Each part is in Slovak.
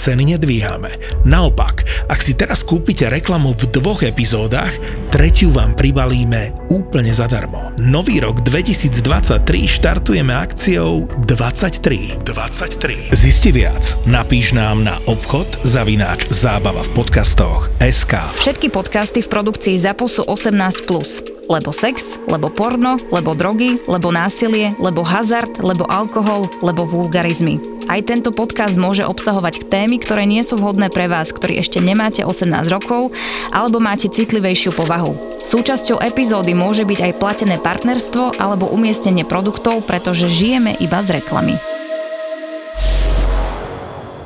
ceny nedvíhame. Naopak, ak si teraz kúpite reklamu v dvoch epizódach, tretiu vám pribalíme úplne zadarmo. Nový rok 2023 štartujeme akciou 23. 23. Zisti viac. Napíš nám na obchod zavináč zábava v podcastoch SK. Všetky podcasty v produkcii ZAPO sú 18+. Plus. Lebo sex, lebo porno, lebo drogy, lebo násilie, lebo hazard, lebo alkohol, lebo vulgarizmy. Aj tento podcast môže obsahovať témy, ktoré nie sú vhodné pre vás, ktorí ešte nemáte 18 rokov alebo máte citlivejšiu povahu. Súčasťou epizódy môže byť aj platené partnerstvo alebo umiestnenie produktov, pretože žijeme iba z reklamy.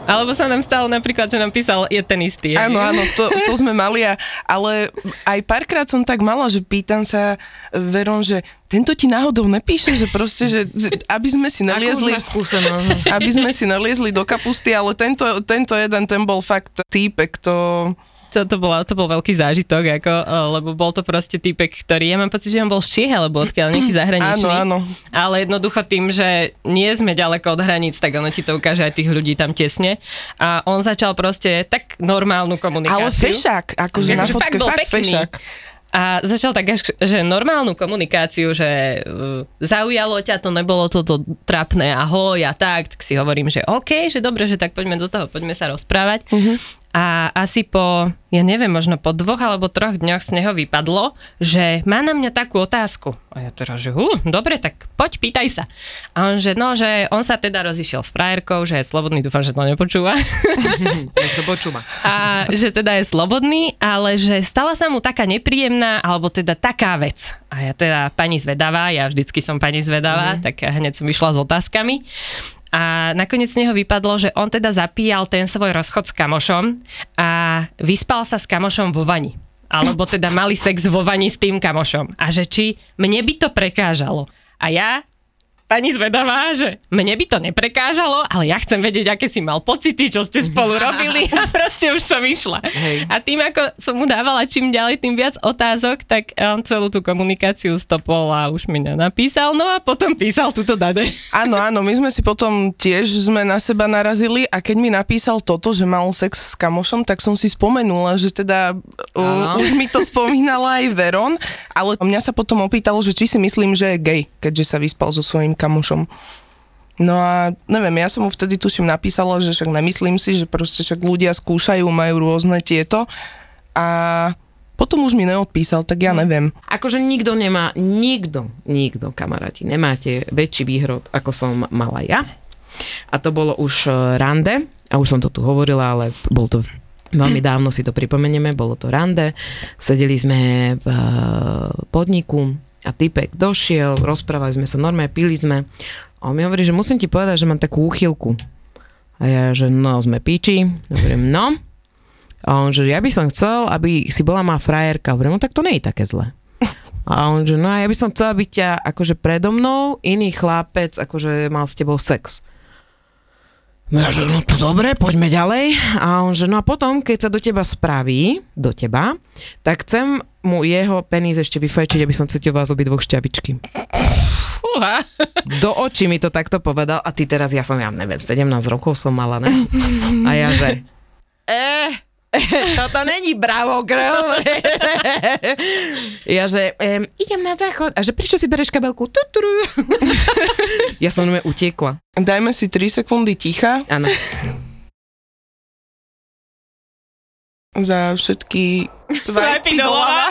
Alebo sa nám stalo napríklad, že nám písal, je ten istý. Áno, áno, to, to sme mali, a, ale aj párkrát som tak mala, že pýtam sa Veron, že tento ti náhodou nepíše, že proste, že, že aby sme si naliezli, aby sme si naliezli do kapusty, ale tento, tento jeden, ten bol fakt týpek, to to, to, bolo, to bol veľký zážitok, ako, e, lebo bol to proste typek, ktorý, ja mám pocit, že on bol z Čiech, alebo odkiaľ nejaký zahraničný. Áno, áno. Ale jednoducho tým, že nie sme ďaleko od hraníc, tak ono ti to ukáže aj tých ľudí tam tesne. A on začal proste tak normálnu komunikáciu. Ale fešák, akože na fotke fakt, fakt fešák. A začal tak, až, že normálnu komunikáciu, že uh, zaujalo ťa to, nebolo toto trápne, ahoj a tak, tak si hovorím, že OK, že dobre, že tak poďme do toho, poďme sa rozprávať. Uh-huh. A asi po, ja neviem, možno po dvoch alebo troch dňoch z neho vypadlo, že má na mňa takú otázku. A ja teraz, že uh, dobre, tak poď, pýtaj sa. A on, že no, že on sa teda rozišiel s frajerkou, že je slobodný, dúfam, že to nepočúva. to počúva. A že teda je slobodný, ale že stala sa mu taká nepríjemná, alebo teda taká vec. A ja teda pani zvedavá, ja vždycky som pani zvedavá, mm. tak hneď som išla s otázkami. A nakoniec z neho vypadlo, že on teda zapíjal ten svoj rozchod s kamošom a vyspal sa s kamošom vo vani. Alebo teda mali sex vo vani s tým kamošom. A že či mne by to prekážalo. A ja pani zvedavá, že mne by to neprekážalo, ale ja chcem vedieť, aké si mal pocity, čo ste spolu robili a proste už som išla. Hej. A tým, ako som mu dávala čím ďalej, tým viac otázok, tak on celú tú komunikáciu stopol a už mi nenapísal, no a potom písal túto dade. Áno, áno, my sme si potom tiež sme na seba narazili a keď mi napísal toto, že mal sex s kamošom, tak som si spomenula, že teda uh, už mi to spomínala aj Veron, ale mňa sa potom opýtalo, že či si myslím, že je gay, keďže sa vyspal so svojím kamošom. No a neviem, ja som mu vtedy tuším napísala, že však nemyslím si, že proste však ľudia skúšajú, majú rôzne tieto a potom už mi neodpísal, tak ja hm. neviem. Akože nikto nemá, nikto, nikto, kamaráti, nemáte väčší výhrod, ako som mala ja. A to bolo už e, rande, a už som to tu hovorila, ale bol to veľmi dávno si to pripomenieme, bolo to rande. Sedeli sme v e, podniku, a typek došiel, rozprávali sme sa normálne, pili sme. A on mi hovorí, že musím ti povedať, že mám takú úchylku. A ja, že no, sme píči. Hovorím, no. A on, že ja by som chcel, aby si bola má frajerka. Hovorím, no tak to nie je také zlé. A on, že no ja by som chcel, aby ťa akože predo mnou iný chlapec akože mal s tebou sex. No ja, že no to dobre, poďme ďalej. A on, že no a potom, keď sa do teba spraví, do teba, tak chcem mu jeho peníz ešte vyfajčiť, aby som cítil vás obi dvoch šťavičky. Fúha. Do očí mi to takto povedal a ty teraz, ja som, ja neviem, 17 rokov som mala, ne? A ja, že eh, toto není bravo, girl. ja, že um, idem na záchod. A že prečo si bereš kabelku? Tuturu. ja som mňa utiekla. Dajme si 3 sekundy ticha. Áno. Za všetky svajpy doľava.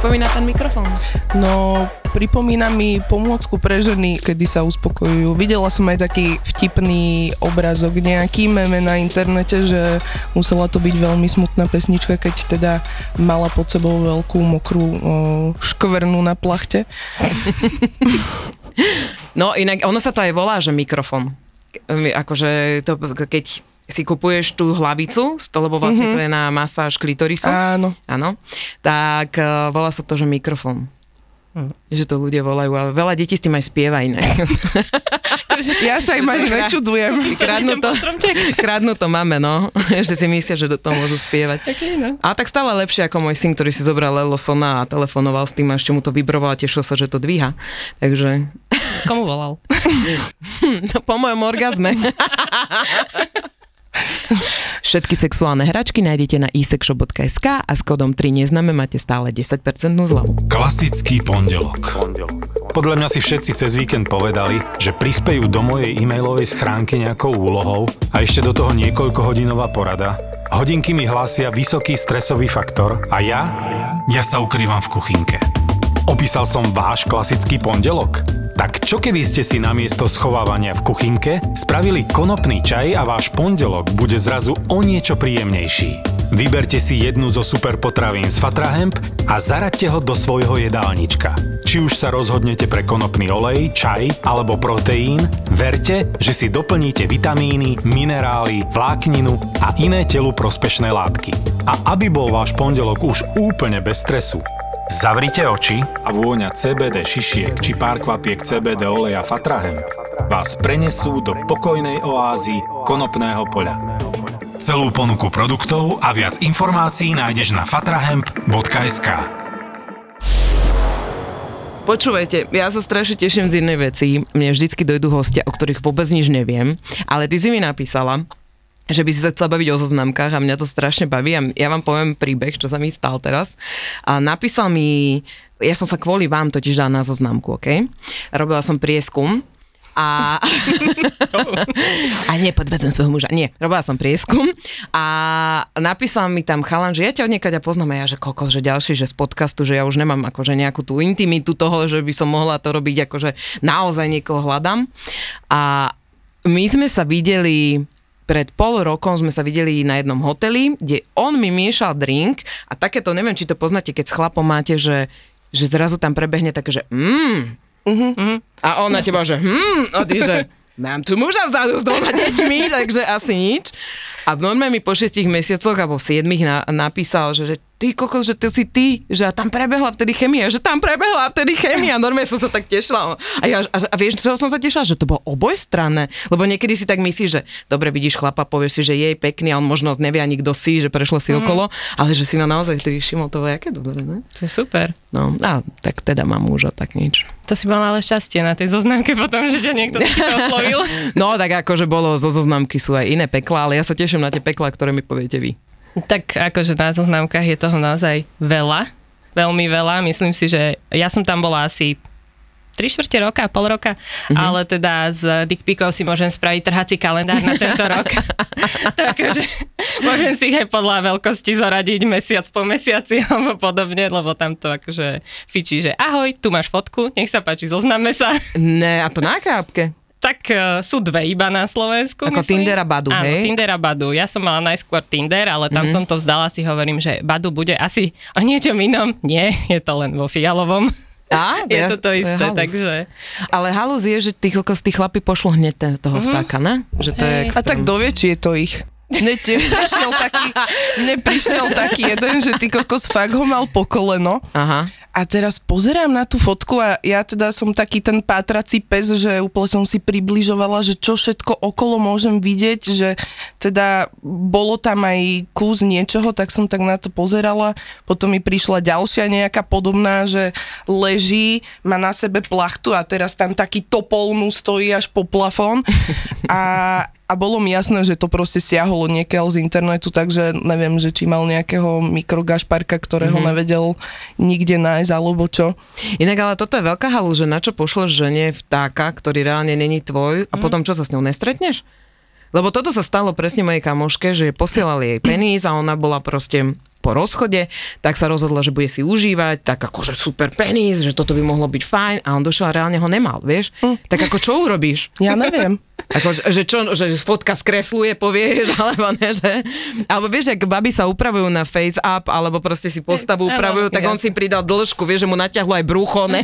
Pripomína ten mikrofón? No, pripomína mi pomôcku pre ženy, kedy sa uspokojujú. Videla som aj taký vtipný obrazok, nejaký meme na internete, že musela to byť veľmi smutná pesnička, keď teda mala pod sebou veľkú mokrú o, škvrnu na plachte. No inak, ono sa to aj volá, že mikrofón. Akože to, keď si kupuješ tú hlavicu, to, lebo vlastne mm-hmm. to je na masáž klitorisu. Áno. Áno. Tak uh, volá sa to, že mikrofón. Hm. Že to ľudia volajú, ale veľa detí s tým aj spieva iné. ja sa im aj nečudujem. Kradnú to, kradnú to máme, no. že si myslia, že do toho môžu spievať. Okay, no. A tak stále lepšie ako môj syn, ktorý si zobral Lelosona a telefonoval s tým a ešte mu to vibroval a tešil sa, že to dvíha. Takže... Komu volal? no, po mojom orgazme. Všetky sexuálne hračky nájdete na isexshop.sk a s kodom 3 neznáme máte stále 10% zľavu. Klasický pondelok. Podľa mňa si všetci cez víkend povedali, že prispejú do mojej e-mailovej schránky nejakou úlohou a ešte do toho niekoľkohodinová porada. Hodinky mi hlásia vysoký stresový faktor a ja? Ja sa ukrývam v kuchynke. Opísal som váš klasický pondelok? Tak čo keby ste si namiesto schovávania v kuchynke spravili konopný čaj a váš pondelok bude zrazu o niečo príjemnejší? Vyberte si jednu zo super potravín z Fatrahemp a zaraďte ho do svojho jedálnička. Či už sa rozhodnete pre konopný olej, čaj alebo proteín, verte, že si doplníte vitamíny, minerály, vlákninu a iné telu prospešné látky. A aby bol váš pondelok už úplne bez stresu, Zavrite oči a vôňa CBD šišiek či pár kvapiek CBD oleja Fatrahem vás prenesú do pokojnej oázy konopného poľa. Celú ponuku produktov a viac informácií nájdeš na fatrahemp.sk Počúvajte, ja sa strašne teším z jednej veci. Mne vždycky dojdú hostia, o ktorých vôbec nič neviem, ale ty si mi napísala, že by si sa chcela baviť o zoznamkách a mňa to strašne baví a ja vám poviem príbeh, čo sa mi stal teraz. A napísal mi, ja som sa kvôli vám totiž dala na zoznamku, OK? Robila som prieskum a, a nie, podvedzem svojho muža. Nie, robila som prieskum a napísal mi tam chalan, že ja ťa odniekať a poznám a ja, že kokos, že ďalší, že z podcastu, že ja už nemám akože nejakú tú intimitu toho, že by som mohla to robiť, akože naozaj niekoho hľadám. A my sme sa videli pred pol rokom sme sa videli na jednom hoteli, kde on mi miešal drink a takéto, neviem, či to poznáte, keď s chlapom máte, že, že zrazu tam prebehne také, že mm, uh-huh. a on na teba, že hm, a ty, že mám tu muža vzadu s dvoma deťmi, takže asi nič. A normálne mi po šiestich mesiacoch alebo siedmých na, napísal, že, že ty kokos, že to si ty, že tam prebehla vtedy chemia, že tam prebehla vtedy chemia. Normálne som sa tak tešila. A, ja, a, a vieš, čo som sa tešila? Že to bolo obojstranné. Lebo niekedy si tak myslíš, že dobre vidíš chlapa, povieš si, že je pekný, a on možno nevie ani kto si, že prešlo si mm. okolo, ale že si ma naozaj vtedy všimol, to je aké dobré, ne? To je super. No, a tak teda mám muža, tak nič. To si mal ale šťastie na tej zoznamke potom, že ťa niekto oslovil. no, tak akože bolo, zo zoznamky sú aj iné pekla, ale ja sa teším na tie pekla, ktoré mi poviete vy. Tak akože na zoznamkách je toho naozaj veľa, veľmi veľa. Myslím si, že ja som tam bola asi 3 čtvrte roka, pol roka, mm-hmm. ale teda z dickpikov si môžem spraviť trhací kalendár na tento rok. Takže môžem si ich aj podľa veľkosti zoradiť mesiac po mesiaci alebo podobne, lebo tam to akože fičí, že ahoj, tu máš fotku, nech sa páči, zoznáme sa. Ne, a to na aké apke? Tak uh, sú dve iba na Slovensku. Ako myslím. Tinder a Badu, Áno, hej? Tinder a Badu. Ja som mala najskôr Tinder, ale tam mm-hmm. som to vzdala, si hovorím, že Badu bude asi o niečom inom. Nie, je to len vo Fialovom. Á, je ja, to to isté, to takže... Ale halus je, že tí kokos, tí chlapi pošlo hneď toho mm-hmm. vtáka, ne? Že to hey. je extrém. A tak dovie, či je to ich. Mne tiež prišiel taký, mne prišiel taký jeden, že ty kokos fakt ho mal po koleno. Aha a teraz pozerám na tú fotku a ja teda som taký ten pátrací pes, že úplne som si približovala, že čo všetko okolo môžem vidieť, že teda bolo tam aj kus niečoho, tak som tak na to pozerala. Potom mi prišla ďalšia nejaká podobná, že leží, má na sebe plachtu a teraz tam taký topol mu stojí až po plafón. A, a bolo mi jasné, že to proste siaholo niekiaľ z internetu, takže neviem, že či mal nejakého mikrogašparka, ktorého mm-hmm. nevedel nikde nájsť, alebo čo. Inak ale toto je veľká halu, že na čo pošleš žene vtáka, ktorý reálne není tvoj a mm. potom čo sa s ňou nestretneš? Lebo toto sa stalo presne mojej kamoške, že posielali jej peníz a ona bola proste po rozchode, tak sa rozhodla, že bude si užívať, tak akože super penis, že toto by mohlo byť fajn a on došiel a reálne ho nemal, vieš? Hm. Tak ako čo urobíš? Ja neviem. Ako, že čo, že fotka skresluje, povieš, alebo ne, že... Alebo vieš, ak baby sa upravujú na face up, alebo proste si postavu upravujú, tak on si pridal dĺžku, vieš, že mu natiahlo aj brucho, ne?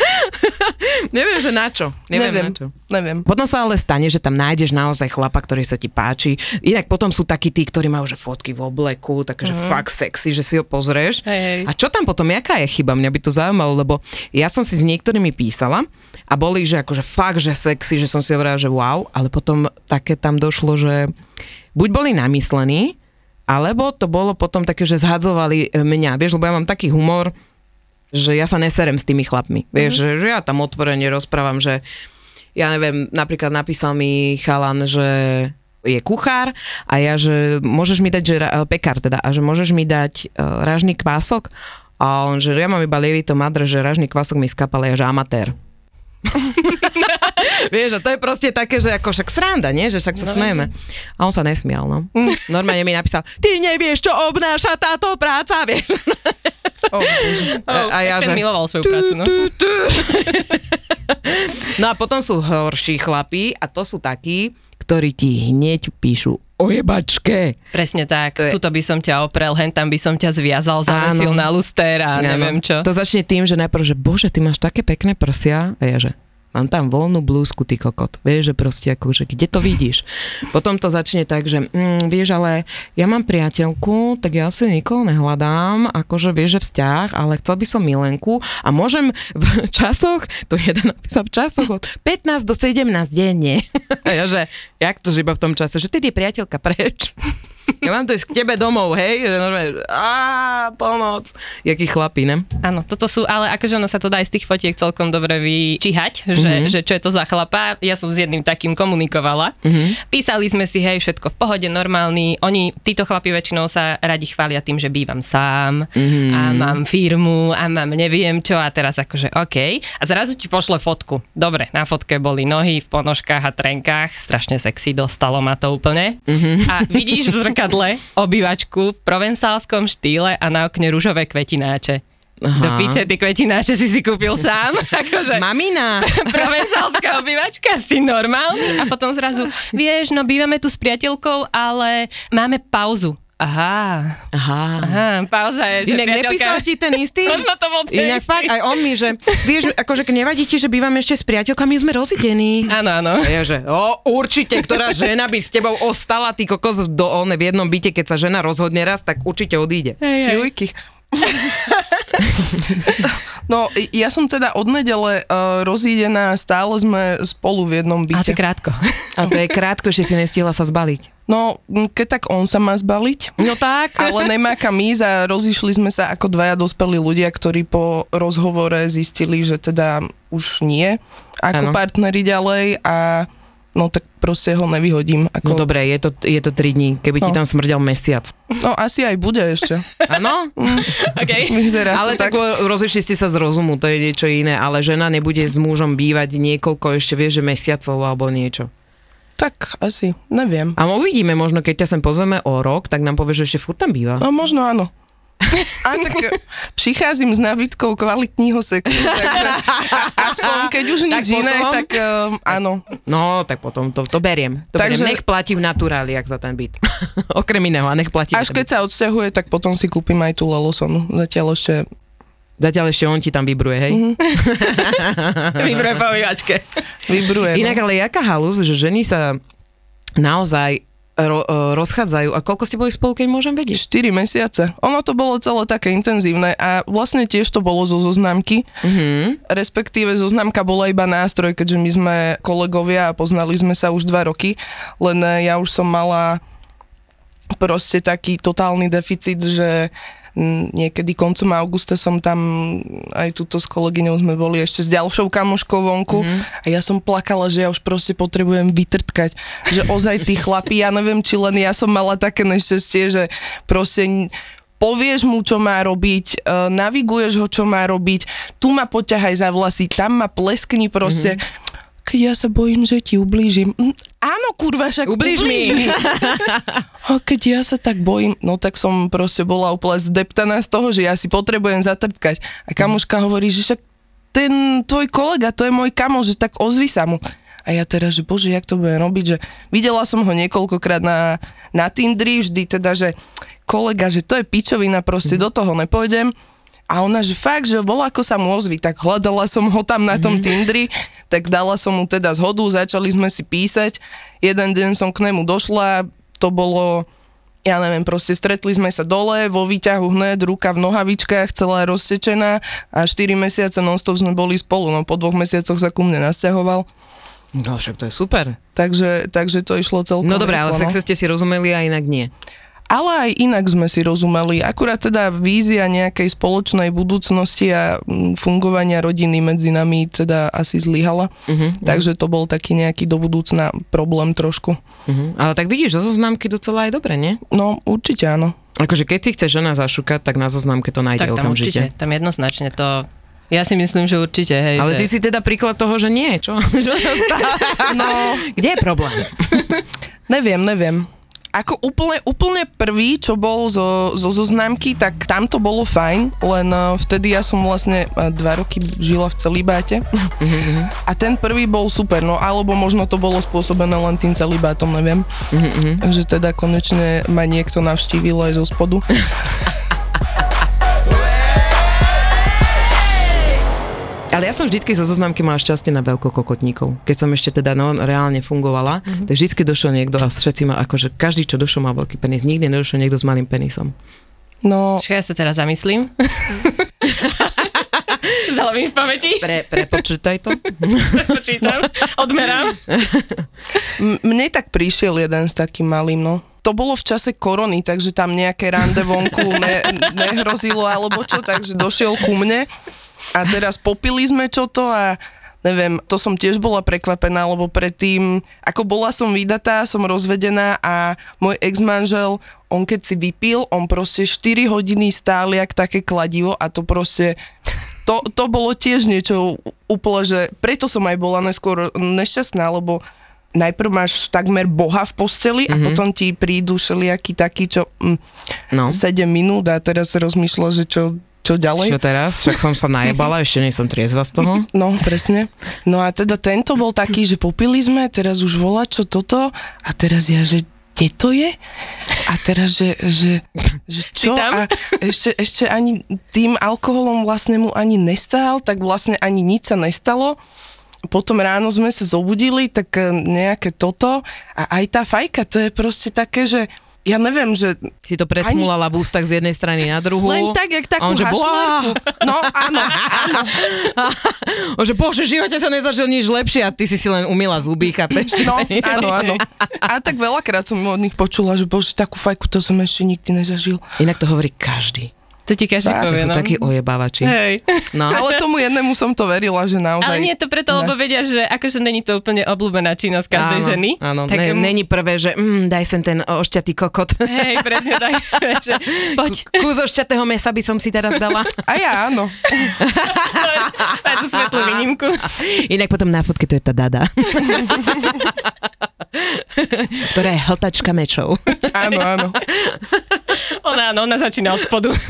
neviem, že na čo. Neviem, neviem, na čo. Neviem. Potom sa ale stane, že tam nájdeš naozaj chlapa, ktorý sa ti páči. Inak potom sú takí tí, ktorí majú že fotky v obleku, takže uh-huh. fakt sexy, že si ho pozrieš. Hej, hej. A čo tam potom, jaká je chyba? Mňa by to zaujímalo, lebo ja som si s niektorými písala a boli, že akože fakt, že sexy, že som si hovorila, že wow, ale potom také tam došlo, že buď boli namyslení, alebo to bolo potom také, že zhadzovali e, mňa. Vieš, lebo ja mám taký humor, že ja sa neserem s tými chlapmi. Vieš, mm-hmm. že, že ja tam otvorene rozprávam, že ja neviem, napríklad napísal mi chalan, že je kuchár a ja, že môžeš mi dať, že pekár teda, a že môžeš mi dať uh, ražný kvások a on, že ja mám iba lievito madr, že ražný kvások mi skapal, ja, že amatér. Vieš, a to je proste také, že ako však sranda, nie? Že však sa no, smejeme. A on sa nesmial, no. Normálne mi napísal, ty nevieš, čo obnáša táto práca, vieš. Oh, a, a ja, že... miloval svoju prácu, no. no a potom sú horší chlapí a to sú takí, ktorí ti hneď píšu o jebačke. Presne tak. je... Tuto by som ťa oprel, hen tam by som ťa zviazal, zavesil na luster a neviem čo. To začne tým, že najprv, že bože, ty máš také pekné prsia. A ja, že Mám tam voľnú blúzku, ty kokot. Vieš, že proste akože, kde to vidíš? Potom to začne tak, že mm, vieš, ale ja mám priateľku, tak ja si nikoho nehľadám, akože vieš, že vzťah, ale chcel by som milenku a môžem v časoch, to jeden napísal v časoch od 15 do 17 denne. A ja, že jak to, že iba v tom čase, že ty je priateľka preč. Ja mám to ísť k tebe domov, hej? Normálne, pomoc. Jaký chlapí, ne? Áno, toto sú, ale akože ono sa to dá aj z tých fotiek celkom dobre vyčíhať, že, mm-hmm. že čo je to za chlapa. Ja som s jedným takým komunikovala. Mm-hmm. Písali sme si, hej, všetko v pohode, normálny. Oni, títo chlapi väčšinou sa radi chvália tým, že bývam sám mm-hmm. a mám firmu a mám neviem čo a teraz akože OK. A zrazu ti pošle fotku. Dobre, na fotke boli nohy v ponožkách a trenkách, strašne sexy, dostalo ma to úplne. Mm-hmm. A vidíš v zrkadle zrkadle obývačku v provensálskom štýle a na okne rúžové kvetináče. Aha. Do piče, ty kvetináče si si kúpil sám. Akože, Mamina. Provenzálska obývačka, si normálny. A potom zrazu, vieš, no bývame tu s priateľkou, ale máme pauzu. Aha. Aha. Aha, pauza je, že Inak nepísal ti ten istý? Možno to bol ten Inak istý. fakt, aj on mi, že vieš, akože nevadí ti, že bývame ešte s priateľkami, sme rozidení. Áno, áno. A ja, že o, určite, ktorá žena by s tebou ostala, ty kokos do, one, v jednom byte, keď sa žena rozhodne raz, tak určite odíde. Hej, hej. Jujky. No, ja som teda od nedele uh, rozídená, stále sme spolu v jednom byte. A to je krátko. A to je krátko, že si nestihla sa zbaliť. No, keď tak on sa má zbaliť. No tak. Ale nemá kam ísť a rozišli sme sa ako dvaja dospelí ľudia, ktorí po rozhovore zistili, že teda už nie ako ano. partneri ďalej a no tak proste ho nevyhodím. Ako... No dobre, je to, je to 3 dní, keby no. ti tam smrdel mesiac. No asi aj bude ešte. Áno? Mm. okay. Vyzerá ale tak, tak rozišli ste sa z rozumu, to je niečo iné, ale žena nebude s mužom bývať niekoľko ešte, vieš, že mesiacov alebo niečo. Tak asi, neviem. A uvidíme, možno keď ťa sem pozveme o rok, tak nám povieš, že ešte furt tam býva. No možno áno. A tak prichádzam s nábytkou kvalitního sexu, takže aspoň keď už nič tak iné, tak um, áno. No, tak potom to, to beriem. To takže, beriem. Nech platí v naturáli, ak za ten byt. Okrem iného, a nech platí. Až keď sa odsťahuje, tak potom si kúpim aj tú Lelosonu. Zatiaľ ešte Zatiaľ ešte on ti tam vybruje, hej? Mm-hmm. vybruje po Vybruje. Inak no. ale jaká halus, že ženy sa naozaj ro, e, rozchádzajú. A koľko ste boli spolu, keď môžem vedieť? 4 mesiace. Ono to bolo celé také intenzívne a vlastne tiež to bolo zo zoznamky. Mm-hmm. Respektíve zoznamka bola iba nástroj, keďže my sme kolegovia a poznali sme sa už dva roky, len ja už som mala proste taký totálny deficit, že niekedy koncom augusta som tam aj túto s kolegyňou sme boli ešte s ďalšou kamoškou vonku mm-hmm. a ja som plakala, že ja už proste potrebujem vytrtkať, že ozaj tí chlapí, ja neviem, či len ja som mala také nešťastie, že proste povieš mu, čo má robiť, uh, naviguješ ho, čo má robiť, tu ma poťahaj za vlasy, tam ma pleskni proste. Mm-hmm. Keď ja sa bojím, že ti ublížim. Hm, áno, kurva, však Ublíž mi. A keď ja sa tak bojím, no tak som proste bola úplne zdeptaná z toho, že ja si potrebujem zatrtkať. A kamoška hovorí, že však ten tvoj kolega, to je môj kamo, že tak ozvi sa mu. A ja teraz, že bože, jak to budem robiť, že videla som ho niekoľkokrát na, na Tindri, vždy teda, že kolega, že to je pičovina, proste do toho nepôjdem. A ona, že fakt, že volá, ako sa mu ozvi, tak hľadala som ho tam na tom Tindri, tak dala som mu teda zhodu, začali sme si písať. Jeden deň som k nemu došla, to bolo, ja neviem, proste stretli sme sa dole, vo výťahu hned, ruka v nohavičkách, celá rozsečená a 4 mesiace nonstop sme boli spolu, no po dvoch mesiacoch sa ku mne nasťahoval. No však to je super. Takže, takže to išlo celkom No dobré, ale rýchlo, no. sexe ste si rozumeli a inak nie. Ale aj inak sme si rozumeli. Akurát teda vízia nejakej spoločnej budúcnosti a mm, fungovania rodiny medzi nami teda asi zlyhala. Uh-huh, Takže to bol taký nejaký do budúcna problém trošku. uh-huh. Ale tak vidíš, zo zoznamky docela aj dobre, nie? No, určite áno. Akože keď si chce žena zašukať, tak na zoznamke to nájde Tak tam okamžite. určite, tam jednoznačne to... Ja si myslím, že určite, hej. Ale ty že... si teda príklad toho, že nie, čo? Čo? No, Kde je problém? neviem, neviem. Ako úplne, úplne prvý, čo bol zo, zo zoznamky, tak tam to bolo fajn, len uh, vtedy ja som vlastne uh, dva roky žila v celibáte a ten prvý bol super, no alebo možno to bolo spôsobené len tým celibátom, neviem. Že teda konečne ma niekto navštívil aj zo spodu. Ale ja som vždycky zo zoznamky mala šťastie na veľkokokotníkov. Keď som ešte teda no, reálne fungovala, mm-hmm. tak vždycky došiel niekto a všetci ma, akože každý, čo došiel, mal veľký penis. Nikdy nedošiel niekto s malým penisom. No, Počkaj, ja sa teraz zamyslím. Zalo mi v pamäti. Pre, prepočítaj to. Počítam, odmerám. m- mne tak prišiel jeden s takým malým, no. To bolo v čase korony, takže tam nejaké rande vonku ne, nehrozilo alebo čo, takže došiel ku mne. A teraz popili sme čo to a neviem, to som tiež bola prekvapená, lebo predtým, ako bola som vydatá, som rozvedená a môj ex-manžel, on keď si vypil, on proste 4 hodiny stál jak také kladivo a to proste to, to bolo tiež niečo úplne, že preto som aj bola neskôr nešťastná, lebo najprv máš takmer boha v posteli a potom ti prídu všelijakí takí, čo mm, No. 7 minút a teraz rozmýšľa, že čo, čo ďalej. Čo teraz? Však som sa najebala, ešte nie som triezva z toho. No, presne. No a teda tento bol taký, že popili sme, teraz už volá čo toto a teraz ja, že kde to je? A teraz, že, že, že čo? A ešte, ešte ani tým alkoholom vlastne mu ani nestál, tak vlastne ani nič sa nestalo. Potom ráno sme sa zobudili, tak eh, nejaké toto a aj tá fajka, to je proste také, že ja neviem, že Si to predsmulala v ústach z jednej strany na druhú. len tak, jak takú on, že. No áno, áno. O, že bože, živote sa nezažil nič lepšie a ty si si len umila zuby, chápeš? No, áno, áno. A tak veľakrát som od nich počula, že bože, takú fajku to som ešte nikdy nezažil. Inak to hovorí každý. To ti každý Fakt, To povie, sú no. takí ojebávači. Hej. No. Ale tomu jednému som to verila, že naozaj... Ale nie je to preto, lebo vedia, že akože není to úplne obľúbená činnosť každej áno, ženy. Áno, tak ne, mu- není prvé, že mm, daj sem ten ošťatý kokot. Hej, presne tak. že, poď. Kús ošťatého mesa by som si teraz dala. A ja áno. Aj tú svetlú výnimku. Inak potom na fotke to je tá dada. ktorá je hltačka mečov. Áno, áno. Áno, ona začína od spodu.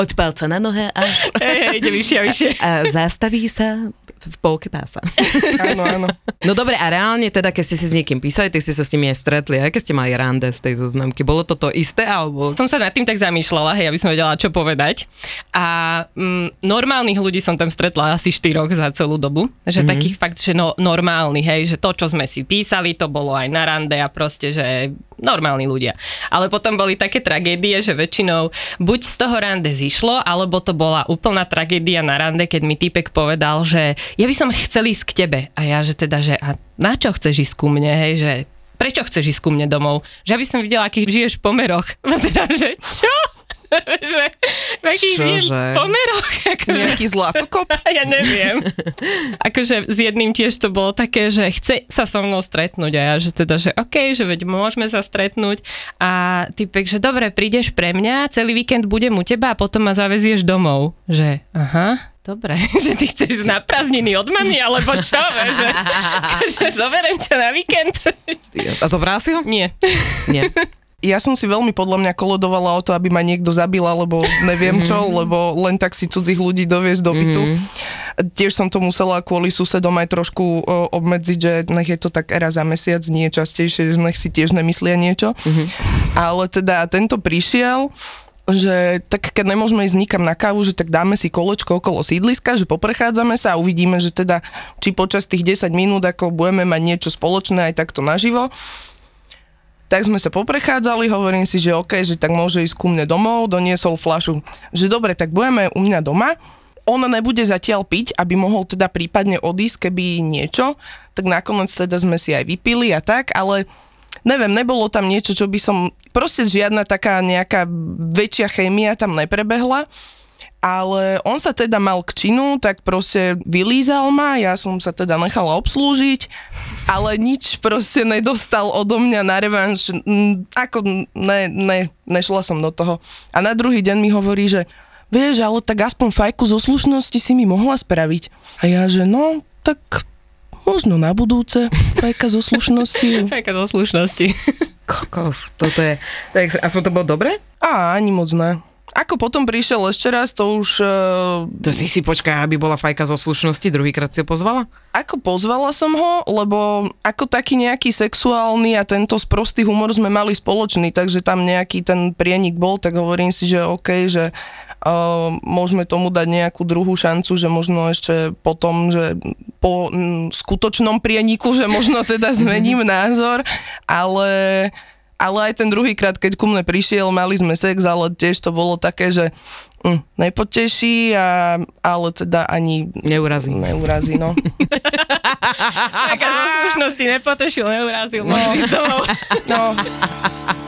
Od palca na nohe až Hej, hej, ide vyššie a vyššie. a zastaví sa v polke pása. Áno, áno. No dobre, a reálne teda, keď ste si s niekým písali, tak ste sa s nimi aj stretli. A keď ste mali rande z tej zoznamky, bolo to to isté, alebo... Som sa nad tým tak zamýšľala, hej, aby som vedela, čo povedať. A mm, normálnych ľudí som tam stretla asi štyroch za celú dobu. Že mm-hmm. takých fakt, že no, normálnych, hej, že to, čo sme si písali, to bolo aj na rande a proste, že normálni ľudia. Ale potom boli také tragédie, že väčšinou buď z toho rande zišlo, alebo to bola úplná tragédia na rande, keď mi typek povedal, že ja by som chcel ísť k tebe. A ja, že teda, že a na čo chceš ísť ku mne, hej, že prečo chceš ísť ku mne domov? Že aby som videla, akých žiješ v pomeroch. Pozerám, že čo? že v akých Čože? pomeroch? Akože, Nejaký zlatokop. ja neviem. Akože s jedným tiež to bolo také, že chce sa so mnou stretnúť a ja, že teda, že OK, že veď môžeme sa stretnúť a typek, že dobre, prídeš pre mňa, celý víkend budem u teba a potom ma zavezieš domov. Že aha, Dobre, že ty chceš na prázdniny od mami, alebo čo? že, že zoberiem ťa na víkend. A zobral si ho? Nie. Nie. Ja som si veľmi podľa mňa kolodovala o to, aby ma niekto zabil, alebo neviem čo, lebo len tak si cudzích ľudí doviesť do bytu. Tiež som to musela kvôli susedom aj trošku o, obmedziť, že nech je to tak raz za mesiac, nie častejšie, že nech si tiež nemyslia niečo. Ale teda tento prišiel, že tak keď nemôžeme ísť nikam na kávu, že tak dáme si kolečko okolo sídliska, že poprechádzame sa a uvidíme, že teda či počas tých 10 minút ako budeme mať niečo spoločné aj takto naživo. Tak sme sa poprechádzali, hovorím si, že OK, že tak môže ísť ku mne domov, doniesol flašu. Že dobre, tak budeme u mňa doma, on nebude zatiaľ piť, aby mohol teda prípadne odísť, keby niečo, tak nakoniec teda sme si aj vypili a tak, ale neviem, nebolo tam niečo, čo by som, proste žiadna taká nejaká väčšia chémia tam neprebehla ale on sa teda mal k činu, tak proste vylízal ma, ja som sa teda nechala obslúžiť, ale nič proste nedostal odo mňa na revanš, ako ne, ne, nešla som do toho. A na druhý deň mi hovorí, že vieš, ale tak aspoň fajku zo slušnosti si mi mohla spraviť. A ja, že no, tak možno na budúce, fajka zo slušnosti. fajka zo slušnosti. Kokos, toto je, tak, aspoň to bolo dobre? Á, ani moc ne. Ako potom prišiel ešte raz, to už... Uh, to si si počkaj, aby bola fajka zo slušnosti, druhýkrát si ho pozvala? Ako pozvala som ho, lebo ako taký nejaký sexuálny a tento sprostý humor sme mali spoločný, takže tam nejaký ten prienik bol, tak hovorím si, že OK, že môžeme tomu dať nejakú druhú šancu, že možno ešte potom, že po skutočnom prieniku, že možno teda zmením názor, ale ale aj ten druhý krát, keď ku mne prišiel, mali sme sex, ale tiež to bolo také, že mm, nepoteší, a, ale teda ani... Neurazí. Neurazí, no. Taká zo slušnosti nepotešil, neurazil, no. no.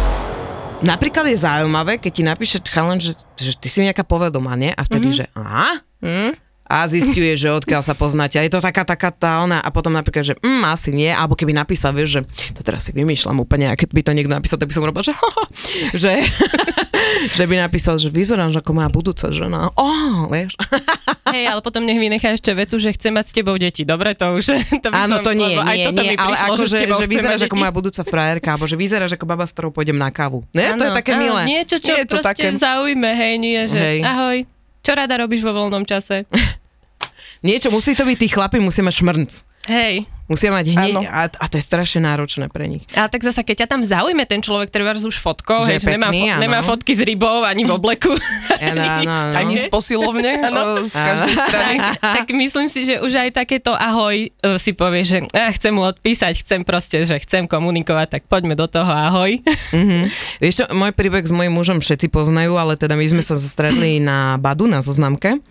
Napríklad je zaujímavé, keď ti napíše chalan, že, že ty si nejaká povedomá, nie? A vtedy, mm-hmm. že aha, mm? A zistuje, že odkiaľ sa poznáte. A je to taká, taká tá ona a potom napríklad, že mm, asi nie, alebo keby napísal, vieš, že to teraz si vymýšľam úplne, a keď by to niekto napísal, tak by som robil, že že, že by napísal, že vyzeráš ako moja budúca žena. Oh, vieš. Hej, ale potom nech vynechá ešte vetu, že chce mať s tebou deti. Dobre, to už... To by Áno, som, to nie, nie, nie, ale ako, že, že, že vyzeráš ako moja budúca frajerka, alebo že vyzeráš ako baba, s ktorou pôjdem na kávu. Nie, to je také áno, milé. Niečo, čo Nie je to také- zaujme, hej, nie, že Hej. ahoj, čo rada robíš vo voľnom čase? Niečo, musí to byť, tí chlapi musia mať šmrnc. Hej. Musia mať hneď, a, a to je strašne náročné pre nich. Ale tak zasa, keď ťa tam zaujme ten človek, ktorý vás už fotkou, Že hej, je že nemá, pekný, fo- nemá fotky s rybou ani v obleku. Áno, áno, áno. Ani z posilovne, o, z každej strany. tak myslím si, že už aj takéto ahoj uh, si povie, že ah, chcem mu odpísať, chcem proste, že chcem komunikovať, tak poďme do toho ahoj. Mm-hmm. Vieš čo, môj príbeh s mojím mužom všetci poznajú, ale teda my sme sa stretli na Badu, na zoznamke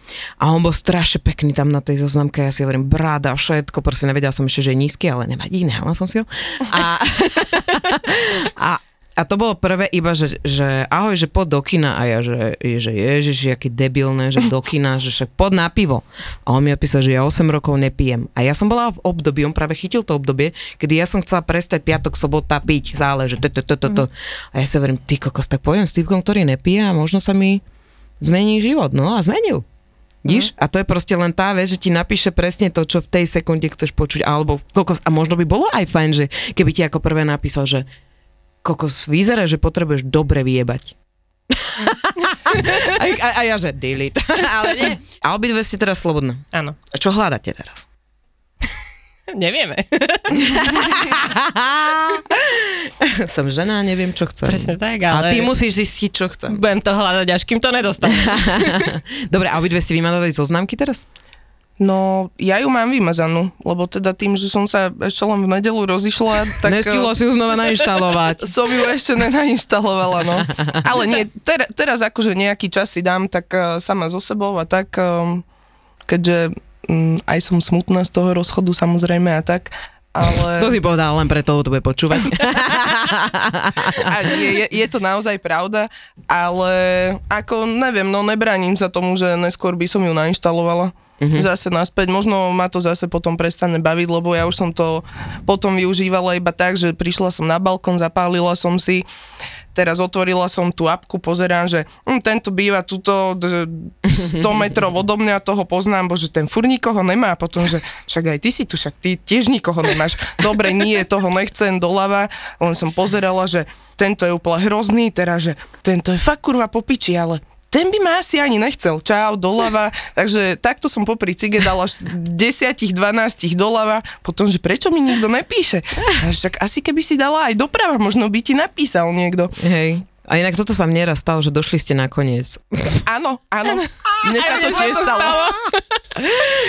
a on bol strašne pekný tam na tej zoznamke, ja si hovorím, brada, všetko, proste nevedela som ešte, že je nízky, ale nevadí, nehala som si ho. A, a, a to bolo prvé iba, že, že ahoj, že poď do kina a ja, že, že ježiš, aký debilné, že do kina, že však poď na pivo. A on mi opísal, že ja 8 rokov nepijem. A ja som bola v období, on práve chytil to obdobie, kedy ja som chcela prestať piatok, sobota piť, záleže. A ja si hovorím, ty kokos, tak poviem s týpkom, ktorý nepije a možno sa mi zmení život. No a zmenil. Víš? A to je proste len tá vec, že ti napíše presne to, čo v tej sekunde chceš počuť, alebo kokos, a možno by bolo aj fajn, že keby ti ako prvé napísal, že kokos, vyzerá, že potrebuješ dobre vyjebať. a, a, a ja, že delete. Ale nie. A obidve ste teraz slobodné. Áno, A čo hľadáte teraz? Nevieme. Som žena, neviem, čo chcem. Presne tak, A ale... ty musíš zistiť, čo chcem. Budem to hľadať, až kým to nedostanem. Dobre, a obidve ste vymadali zoznamky teraz? No, ja ju mám vymazanú, lebo teda tým, že som sa ešte len v nedelu rozišla, tak... Nestihlo si ju znova nainštalovať. Som ju ešte nenainštalovala, no. Ale nie, ter, teraz akože nejaký čas si dám, tak uh, sama so sebou a tak, um, keďže um, aj som smutná z toho rozchodu samozrejme a tak, ale... To si povedal len preto, lebo to bude počúvať. a nie, je, je to naozaj pravda, ale ako neviem, no nebraním sa tomu, že neskôr by som ju nainštalovala mm-hmm. zase naspäť. Možno ma to zase potom prestane baviť, lebo ja už som to potom využívala iba tak, že prišla som na balkón, zapálila som si teraz otvorila som tú apku, pozerám, že hm, tento býva tuto 100 metrov odo mňa, toho poznám, bože, ten fur nikoho nemá, potom, že však aj ty si tu, však ty tiež nikoho nemáš. Dobre, nie, toho nechcem doľava, len som pozerala, že tento je úplne hrozný, teraz, že tento je fakt kurva popiči, ale ten by ma asi ani nechcel. Čau, doľava. Takže takto som popri cige dala 10, 12 doľava. Potom, že prečo mi nikto nepíše? Však asi keby si dala aj doprava, možno by ti napísal niekto. Hej. A inak toto sa mne raz stalo, že došli ste nakoniec. Áno, áno. Mne sa to tiež stalo.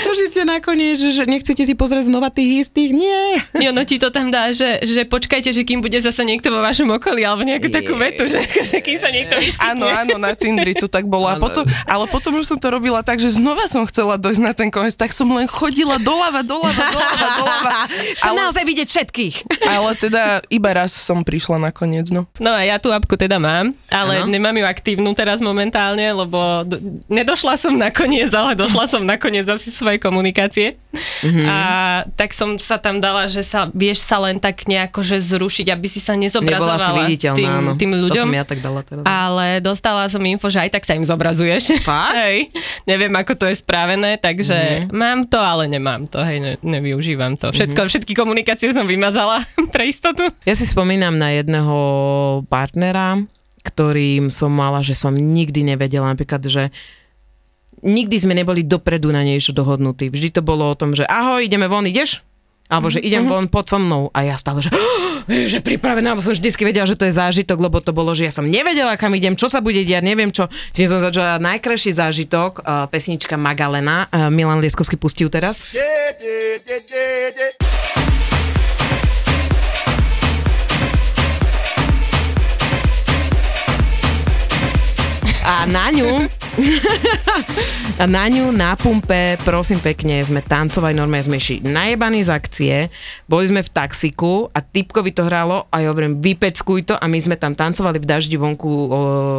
Došli ste nakoniec, že nechcete si pozrieť znova tých istých? Nie. Nie, ono ti to tam dá, že, že počkajte, že kým bude zase niekto vo vašom okolí, alebo nejakú Nie. takú vetu, že, že kým sa niekto vyskytne. Áno, áno, na Tindri to tak bolo. A potom, ale potom už som to robila tak, že znova som chcela dojsť na ten koniec, tak som len chodila doľava, doľava, doľava, doľava. Ale, naozaj vidieť všetkých. Ale teda iba raz som prišla nakoniec, no. No a ja tú apku teda mám mám, ale ano. nemám ju aktívnu teraz momentálne, lebo do, nedošla som nakoniec, ale došla som nakoniec asi svojej komunikácie. Mm-hmm. A tak som sa tam dala, že sa vieš sa len tak nejako že zrušiť, aby si sa nezobrazovala tým, áno. tým ľuďom. To som ja tak dala teraz. Ale dostala som info, že aj tak sa im zobrazuješ. Hej. Neviem, ako to je spravené, takže mm-hmm. mám to, ale nemám to. Hej, ne, nevyužívam to. Všetko, mm-hmm. Všetky komunikácie som vymazala pre istotu. Ja si spomínam na jedného partnera, ktorým som mala, že som nikdy nevedela, napríklad, že nikdy sme neboli dopredu na niečo dohodnutí. Vždy to bolo o tom, že ahoj, ideme von, ideš? Alebo že idem mm-hmm. von pod so mnou a ja stále, že, oh, že pripravená, lebo som vždycky vedela, že to je zážitok, lebo to bolo, že ja som nevedela, kam idem, čo sa bude diať, neviem čo. Si som začala najkrajší zážitok, uh, pesnička Magalena, uh, Milan Lieskovský pustil teraz. Yeah, yeah, yeah, yeah. A na ňu a na ňu na pumpe, prosím pekne, sme tancovali, normálne sme išli najebaní z akcie, boli sme v taxiku a typkovi to hralo a ja hovorím, vypeckuj to a my sme tam tancovali v daždi vonku o,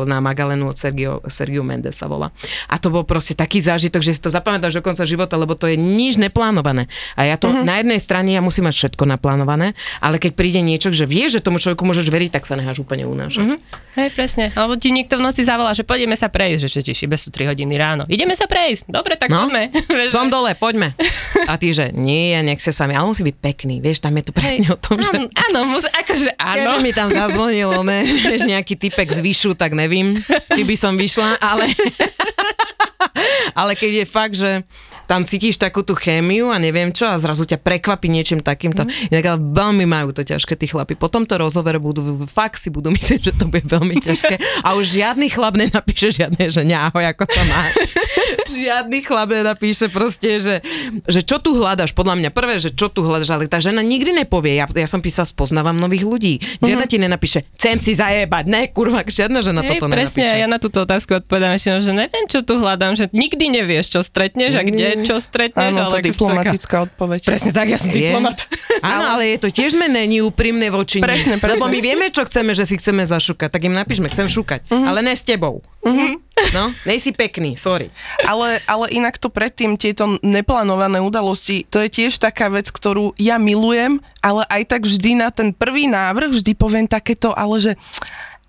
na Magalenu od Sergio, Sergio Mendes sa volá. A to bol proste taký zážitok, že si to zapamätáš do konca života, lebo to je nič neplánované. A ja to mm-hmm. na jednej strane ja musím mať všetko naplánované, ale keď príde niečo, že vieš, že tomu človeku môžeš veriť, tak sa necháš úplne unášať. Mm-hmm. Hej, presne. Alebo ti niekto v noci zavolá, že pôjdeme sa prejsť, že tiež iba sú 3 hodiny ráno. Ideme sa prejsť. Dobre, tak no, poďme. Som dole, poďme. A ty, že nie, nech sa sami, ale musí byť pekný, vieš, tam je to presne Hej, o tom, že... Áno, musí, akože áno. Keby mi tam zazvonilo, ne, vieš, nejaký typek z vyšu, tak nevím, či by som vyšla, ale... ale keď je fakt, že tam cítiš takú tú chémiu a neviem čo a zrazu ťa prekvapí niečím takýmto. Mm. Inak ale veľmi majú to ťažké tí chlapi. Po tomto rozhovore budú, fakt si budú myslieť, že to bude veľmi ťažké. A už žiadny chlap nenapíše žiadne, že ňahoj, ako sa máš. žiadny chlap nenapíše proste, že, že čo tu hľadaš. Podľa mňa prvé, že čo tu hľadaš, ale tá žena nikdy nepovie. Ja, ja som písal, spoznávam nových ľudí. Žiadna mm. ti nenapíše, chcem si zajebať. Ne, kurva, žiadna žena Hej, toto presne, nenapíše. ja na túto otázku odpovedám že neviem, čo tu hľadám, že nikdy nevieš, čo stretneš a kde, čo stretneš. Áno, to je diplomatická taká... odpoveď. Presne tak, ja som je. diplomat. Áno, ale je to tiež není úprimné voči Presne, presne. Lebo my vieme, čo chceme, že si chceme zašukať, tak im napíšme, chcem šukať, uh-huh. ale ne s tebou. Uh-huh. No, nejsi pekný, sorry. Ale, ale inak to predtým, tieto neplánované udalosti, to je tiež taká vec, ktorú ja milujem, ale aj tak vždy na ten prvý návrh vždy poviem takéto, ale že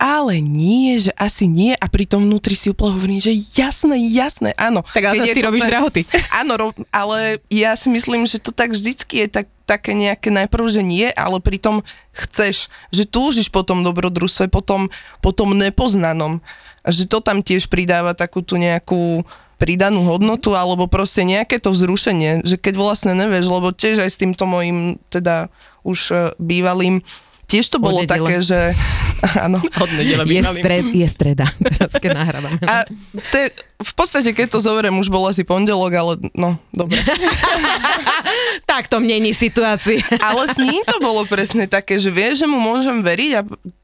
ale nie, že asi nie a pri tom vnútri si úplne hovorím, že jasné, jasné, áno. Tak ale ty robíš drahoty. Áno, ro, ale ja si myslím, že to tak vždycky je tak, také nejaké najprv, že nie, ale pritom chceš, že túžiš po tom dobrodružstve, po tom, po tom nepoznanom. A že to tam tiež pridáva takú tú nejakú pridanú hodnotu alebo proste nejaké to vzrušenie, že keď vlastne nevieš, lebo tiež aj s týmto mojim teda už e, bývalým tiež to bolo nedele. také, že áno. Od nedele by Je, stred, je streda, teraz keď nahrávame. A to je, v podstate, keď to zoberiem, už bol asi pondelok, ale no, dobre. tak to mení situácie. Ale s ním to bolo presne také, že vie, že mu môžem veriť a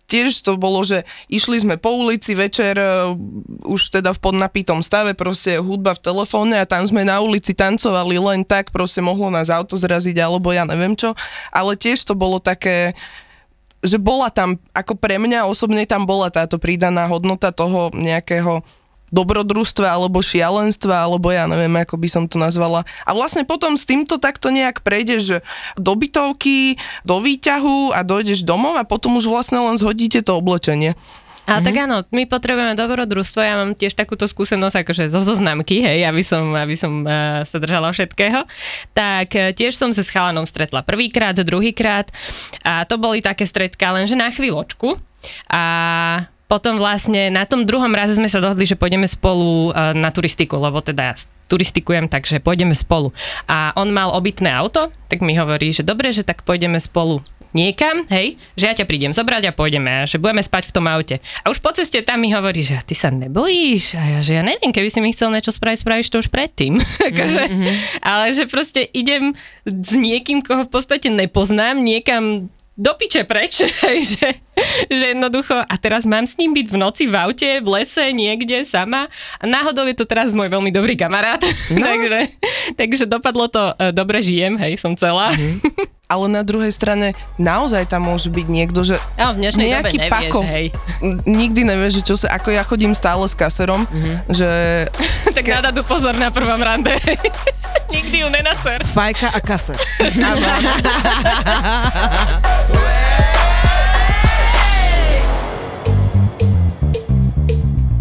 tiež to bolo, že išli sme po ulici večer, uh, už teda v podnapitom stave, proste hudba v telefóne a tam sme na ulici tancovali len tak, proste mohlo nás auto zraziť alebo ja neviem čo, ale tiež to bolo také, že bola tam, ako pre mňa osobne tam bola táto pridaná hodnota toho nejakého dobrodružstva alebo šialenstva, alebo ja neviem, ako by som to nazvala. A vlastne potom s týmto takto nejak prejdeš do bytovky, do výťahu a dojdeš domov a potom už vlastne len zhodíte to oblečenie. A tak áno, my potrebujeme dobrodružstvo, ja mám tiež takúto skúsenosť akože zo zoznamky, hej, aby som, aby som uh, sa držala všetkého. Tak uh, tiež som sa s chalanom stretla prvýkrát, druhýkrát a to boli také stredka lenže na chvíľočku. A potom vlastne na tom druhom raze sme sa dohodli, že pôjdeme spolu uh, na turistiku, lebo teda ja turistikujem, takže pôjdeme spolu. A on mal obytné auto, tak mi hovorí, že dobre, že tak pôjdeme spolu niekam, hej, že ja ťa prídem zobrať a pôjdeme, že budeme spať v tom aute. A už po ceste tam mi hovorí, že ty sa nebojíš? A ja, že ja neviem, keby si mi chcel niečo spraviť, spravíš to už predtým. akože, ale že proste idem s niekým, koho v podstate nepoznám, niekam do piče preč, že, že jednoducho, a teraz mám s ním byť v noci v aute, v lese, niekde, sama. A náhodou je to teraz môj veľmi dobrý kamarát, no. takže, takže dopadlo to, e, dobre žijem, hej, som celá. Ale na druhej strane naozaj tam môže byť niekto, že A v dnešnej nejaký dobe nevieš, pako. hej. nikdy nevieš, že čo sa, ako ja chodím stále s kaserom, že tak na dadu pozor na prvom rande. Nikdy ju nenaser. Fajka a kaser.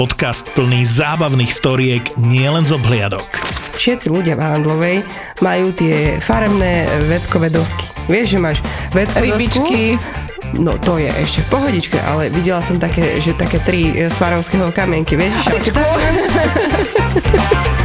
podcast plný zábavných storiek nielen z obhliadok. Všetci ľudia v Handlovej majú tie farebné veckové dosky. Vieš, že máš veckové Rybičky. No to je ešte v pohodičke, ale videla som také, že také tri e, svarovského kamienky, vieš? že-